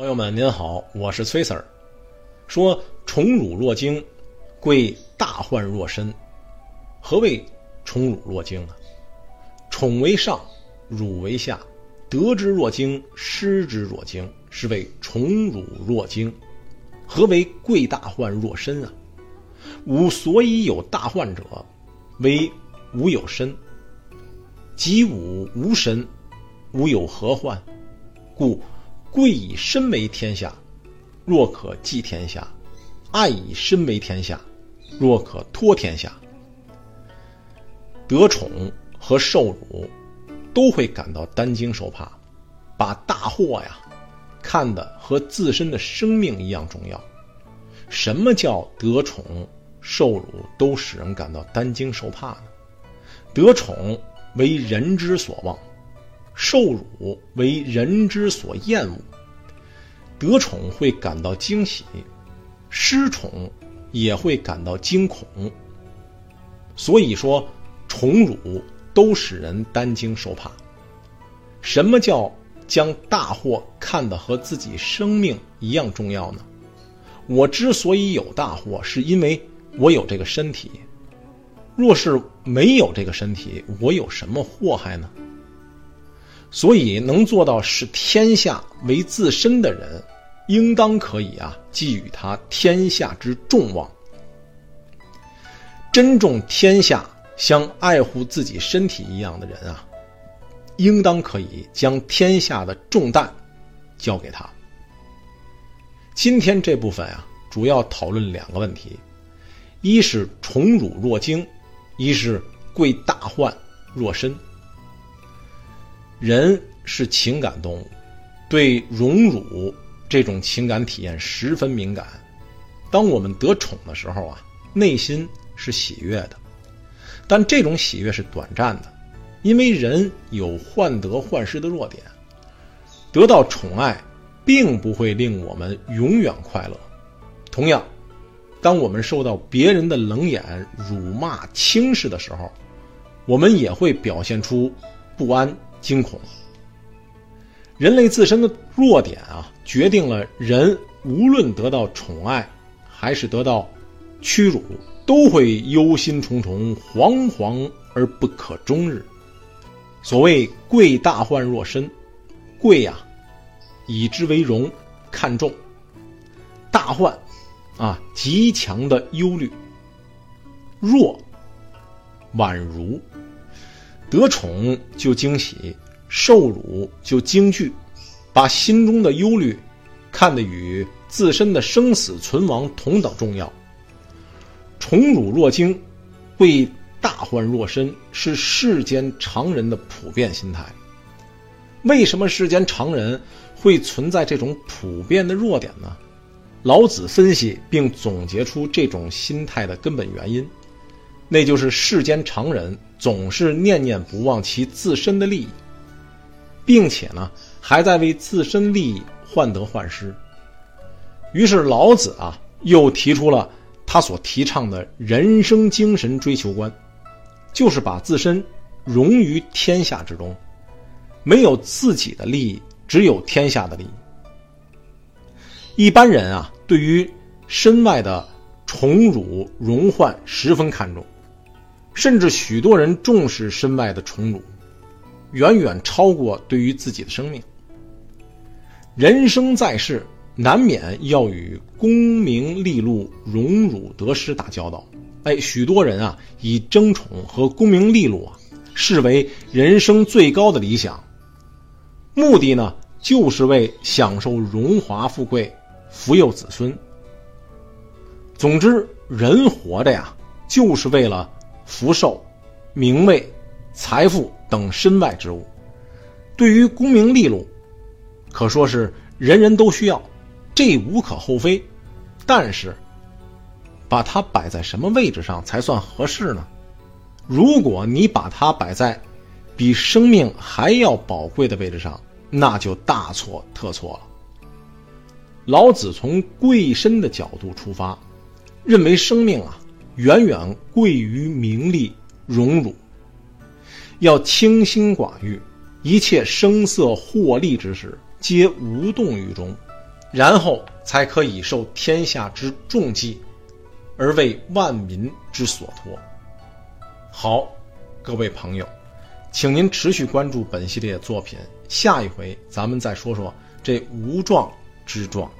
朋友们，您好，我是崔 Sir。说宠辱若惊，贵大患若身。何谓宠辱若惊啊？宠为上，辱为下，得之若惊，失之若惊，是谓宠辱若惊。何为贵大患若身啊？吾所以有大患者，为吾有身。及吾无身，吾有何患？故。贵以身为天下，若可寄天下；爱以身为天下，若可托天下。得宠和受辱，都会感到担惊受怕，把大祸呀看得和自身的生命一样重要。什么叫得宠受辱都使人感到担惊受怕呢？得宠为人之所望。受辱为人之所厌恶，得宠会感到惊喜，失宠也会感到惊恐。所以说，宠辱都使人担惊受怕。什么叫将大祸看得和自己生命一样重要呢？我之所以有大祸，是因为我有这个身体。若是没有这个身体，我有什么祸害呢？所以，能做到视天下为自身的人，应当可以啊，寄予他天下之众望。珍重天下，像爱护自己身体一样的人啊，应当可以将天下的重担交给他。今天这部分啊，主要讨论两个问题：一是宠辱若惊，一是贵大患若身。人是情感动物，对荣辱这种情感体验十分敏感。当我们得宠的时候啊，内心是喜悦的，但这种喜悦是短暂的，因为人有患得患失的弱点。得到宠爱，并不会令我们永远快乐。同样，当我们受到别人的冷眼、辱骂、轻视的时候，我们也会表现出不安。惊恐，人类自身的弱点啊，决定了人无论得到宠爱，还是得到屈辱，都会忧心忡忡、惶惶而不可终日。所谓贵大患若身，贵呀，以之为荣，看重；大患，啊，极强的忧虑；弱，宛如。得宠就惊喜，受辱就惊惧，把心中的忧虑看得与自身的生死存亡同等重要。宠辱若惊，贵大患若身，是世间常人的普遍心态。为什么世间常人会存在这种普遍的弱点呢？老子分析并总结出这种心态的根本原因。那就是世间常人总是念念不忘其自身的利益，并且呢，还在为自身利益患得患失。于是老子啊，又提出了他所提倡的人生精神追求观，就是把自身融于天下之中，没有自己的利益，只有天下的利益。一般人啊，对于身外的宠辱荣患十分看重。甚至许多人重视身外的宠辱，远远超过对于自己的生命。人生在世，难免要与功名利禄、荣辱得失打交道。哎，许多人啊，以争宠和功名利禄啊，视为人生最高的理想，目的呢，就是为享受荣华富贵、福佑子孙。总之，人活着呀，就是为了。福寿、名位、财富等身外之物，对于功名利禄，可说是人人都需要，这无可厚非。但是，把它摆在什么位置上才算合适呢？如果你把它摆在比生命还要宝贵的位置上，那就大错特错了。老子从贵身的角度出发，认为生命啊。远远贵于名利荣辱，要清心寡欲，一切声色获利之事皆无动于衷，然后才可以受天下之重祭，而为万民之所托。好，各位朋友，请您持续关注本系列作品，下一回咱们再说说这无状之状。